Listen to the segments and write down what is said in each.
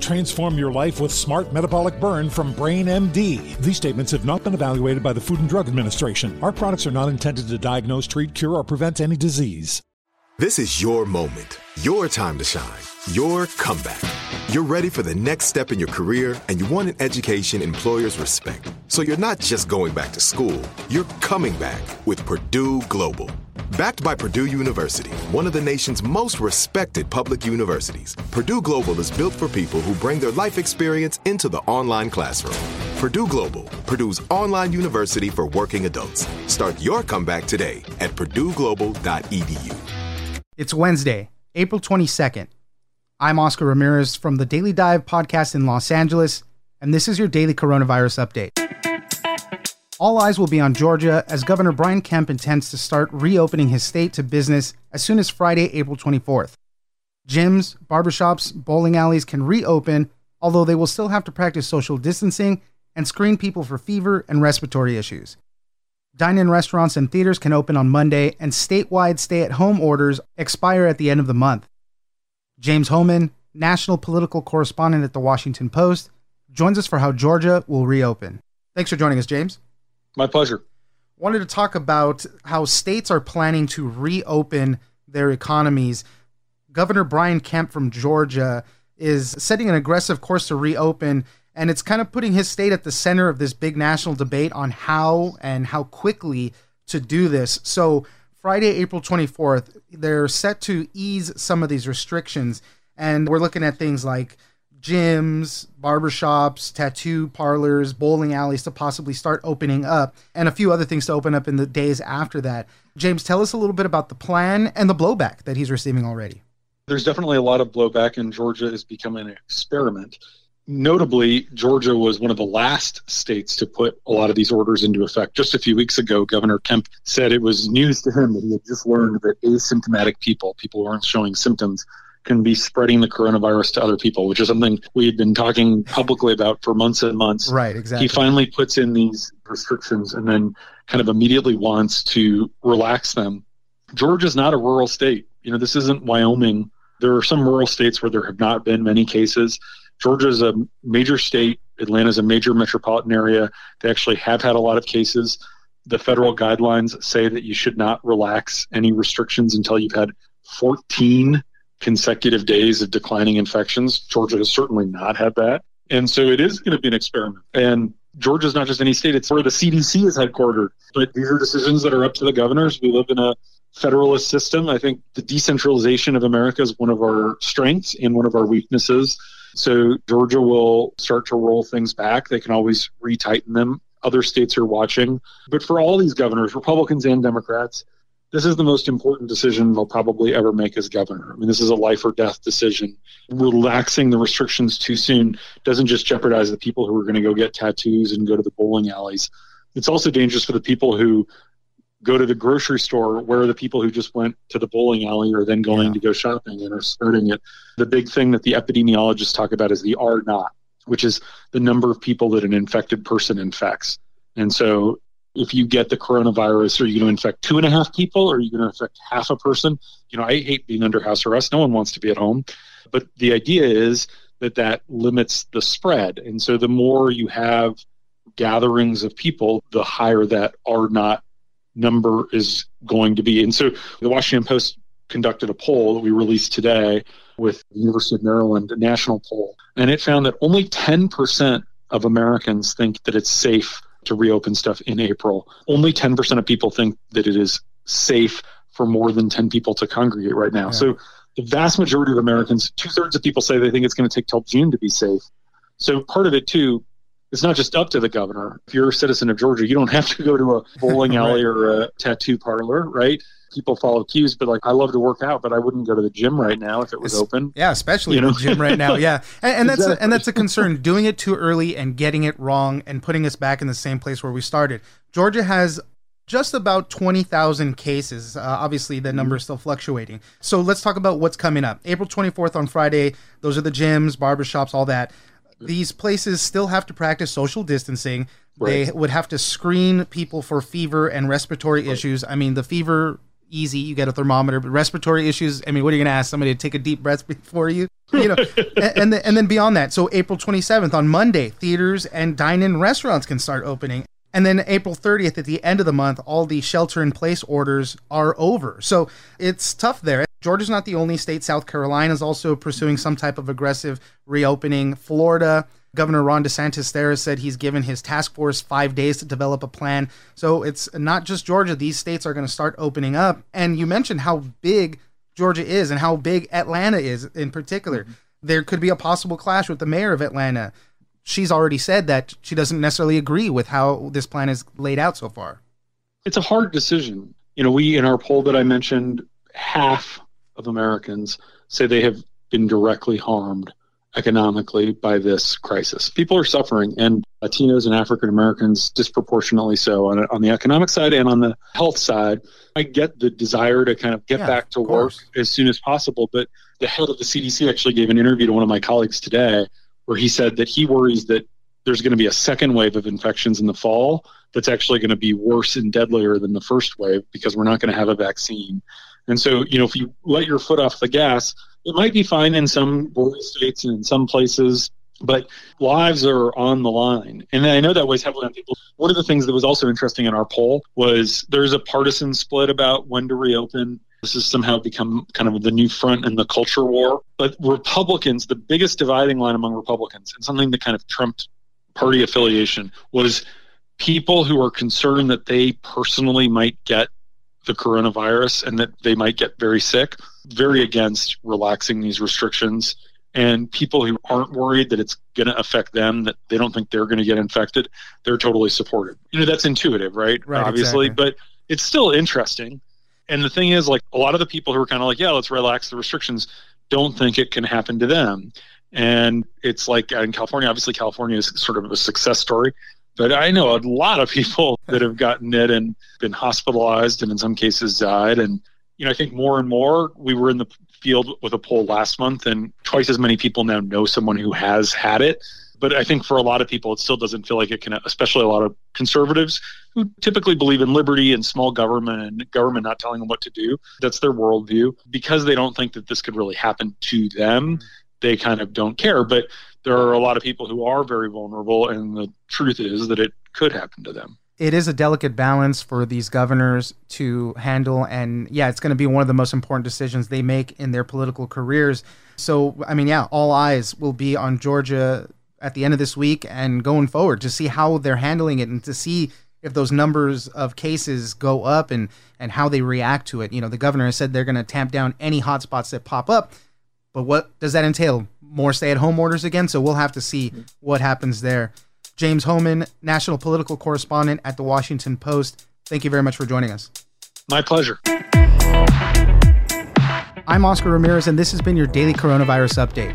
Transform your life with Smart Metabolic Burn from Brain MD. These statements have not been evaluated by the Food and Drug Administration. Our products are not intended to diagnose, treat, cure, or prevent any disease. This is your moment, your time to shine, your comeback. You're ready for the next step in your career, and you want an education employers respect. So you're not just going back to school, you're coming back with Purdue Global. Backed by Purdue University, one of the nation's most respected public universities, Purdue Global is built for people who bring their life experience into the online classroom. Purdue Global, Purdue's online university for working adults. Start your comeback today at purdueglobal.edu. It's Wednesday, April 22nd. I'm Oscar Ramirez from the Daily Dive podcast in Los Angeles, and this is your daily coronavirus update. All eyes will be on Georgia as Governor Brian Kemp intends to start reopening his state to business as soon as Friday, April 24th. Gyms, barbershops, bowling alleys can reopen, although they will still have to practice social distancing and screen people for fever and respiratory issues. Dine in restaurants and theaters can open on Monday, and statewide stay at home orders expire at the end of the month. James Hohmann, national political correspondent at the Washington Post, joins us for how Georgia will reopen. Thanks for joining us, James. My pleasure. Wanted to talk about how states are planning to reopen their economies. Governor Brian Kemp from Georgia is setting an aggressive course to reopen, and it's kind of putting his state at the center of this big national debate on how and how quickly to do this. So, Friday, April 24th, they're set to ease some of these restrictions, and we're looking at things like gyms, barbershops, tattoo parlors, bowling alleys to possibly start opening up, and a few other things to open up in the days after that. James, tell us a little bit about the plan and the blowback that he's receiving already. There's definitely a lot of blowback, and Georgia is becoming an experiment. Notably, Georgia was one of the last states to put a lot of these orders into effect. Just a few weeks ago, Governor Kemp said it was news to him that he had just learned that asymptomatic people, people who aren't showing symptoms, can be spreading the coronavirus to other people, which is something we had been talking publicly about for months and months. Right, exactly. He finally puts in these restrictions and then kind of immediately wants to relax them. Georgia's not a rural state. You know, this isn't Wyoming. There are some rural states where there have not been many cases. Georgia is a major state. Atlanta is a major metropolitan area. They actually have had a lot of cases. The federal guidelines say that you should not relax any restrictions until you've had 14 consecutive days of declining infections. Georgia has certainly not had that. And so it is going to be an experiment. And Georgia is not just any state, it's where the CDC is headquartered. But these are decisions that are up to the governors. We live in a federalist system. I think the decentralization of America is one of our strengths and one of our weaknesses. So Georgia will start to roll things back. They can always retighten them. Other states are watching. But for all these governors, Republicans and Democrats, this is the most important decision they'll probably ever make as governor. I mean, this is a life or death decision. Relaxing the restrictions too soon doesn't just jeopardize the people who are going to go get tattoos and go to the bowling alleys. It's also dangerous for the people who go to the grocery store, where are the people who just went to the bowling alley or then going Yeah. to go shopping and are starting it? The big thing that the epidemiologists talk about is the R naught, which is the number of people that an infected person infects. And so if you get the coronavirus, are you going to infect two and a half people or are you going to infect half a person? You know, I hate being under house arrest. No one wants to be at home. But the idea is that that limits the spread. And so the more you have gatherings of people, the higher that R naught number is going to be. And so the Washington Post conducted a poll that we released today with the University of Maryland, a national poll, and it found that only 10% of Americans think that it's safe to reopen stuff in April. Only 10% of people think that it is safe for more than 10 people to congregate right now. Yeah. So the vast majority of Americans, two thirds of people say they think it's going to take till June to be safe. So part of it too, it's not just up to the governor. If you're a citizen of Georgia, you don't have to go to a bowling alley or a tattoo parlor, right? People follow cues, but like I love to work out, but I wouldn't go to the gym right now if it was It's- open. Yeah, especially You in the gym right now. Yeah, and, and that's a, and that's a concern. Doing it too early and getting it wrong and putting us back in the same place where we started. Georgia has just about twenty thousand cases. Uh, obviously, the number is still fluctuating. So let's talk about what's coming up. April twenty fourth on Friday. Those are the gyms, barbershops, all that. These places still have to practice social distancing. They would have to screen people for fever and respiratory issues. I mean, the fever easy, you get a thermometer, but respiratory issues. I mean, what are you going to ask somebody to take a deep breath before you? You know, and and, then, and then beyond that. So April 27th on Monday, theaters and dine-in restaurants can start opening. And then April 30th at the end of the month, all the shelter in place orders are over. So it's tough there. Georgia's not the only state. South Carolina is also pursuing some type of aggressive reopening. Florida, Governor Ron DeSantis there has said he's given his task force five days to develop a plan. So it's not just Georgia. These states are going to start opening up. And you mentioned how big Georgia is and how big Atlanta is in particular. Mm-hmm. There could be a possible clash with the mayor of Atlanta. She's already said that she doesn't necessarily agree with how this plan is laid out so far. it's a hard decision. You know, we in our poll that I mentioned, half of Americans say they have been directly harmed economically by this crisis. People are suffering, and Latinos and African Americans disproportionately so on, on the economic side and on the health side. I get the desire to kind of get Yeah, back to work course. as soon as possible, but the head of the CDC actually gave an interview to one of my colleagues today where he said that he worries that there's going to be a second wave of infections in the fall that's actually going to be worse and deadlier than the first wave because we're not going to have a vaccine. And so, you know, if you let your foot off the gas, it might be fine in some border states and in some places, but lives are on the line. And I know that weighs heavily on people. One of the things that was also interesting in our poll was there's a partisan split about when to reopen. This has somehow become kind of the new front in the culture war. But Republicans, the biggest dividing line among Republicans, and something that kind of trumped party affiliation was people who are concerned that they personally might get the coronavirus and that they might get very sick, very against relaxing these restrictions. And people who aren't worried that it's going to affect them, that they don't think they're going to get infected, they're totally supportive. You know, that's intuitive, right? Right, Obviously, exactly. but it's still interesting. And the thing is, like, a lot of the people who are kind of like, yeah, let's relax the restrictions, don't think it can happen to them. And it's like in California, obviously, California is sort of a success story. But I know a lot of people that have gotten it and been hospitalized and in some cases died. And, you know, I think more and more we were in the field with a poll last month, and twice as many people now know someone who has had it. But I think for a lot of people, it still doesn't feel like it can, especially a lot of conservatives who typically believe in liberty and small government and government not telling them what to do. That's their worldview. Because they don't think that this could really happen to them, mm-hmm. they kind of don't care. But there are a lot of people who are very vulnerable, and the truth is that it could happen to them. it is a delicate balance for these governors to handle and yeah it's going to be one of the most important decisions they make in their political careers so i mean yeah all eyes will be on georgia at the end of this week and going forward to see how they're handling it and to see if those numbers of cases go up and and how they react to it you know the governor has said they're going to tamp down any hotspots that pop up but what does that entail more stay-at-home orders again so we'll have to see what happens there James Hohmann, national political correspondent at the Washington Post. Thank you very much for joining us. My pleasure. I'm Oscar Ramirez, and this has been your daily coronavirus update.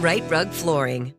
Rite Rug Flooring.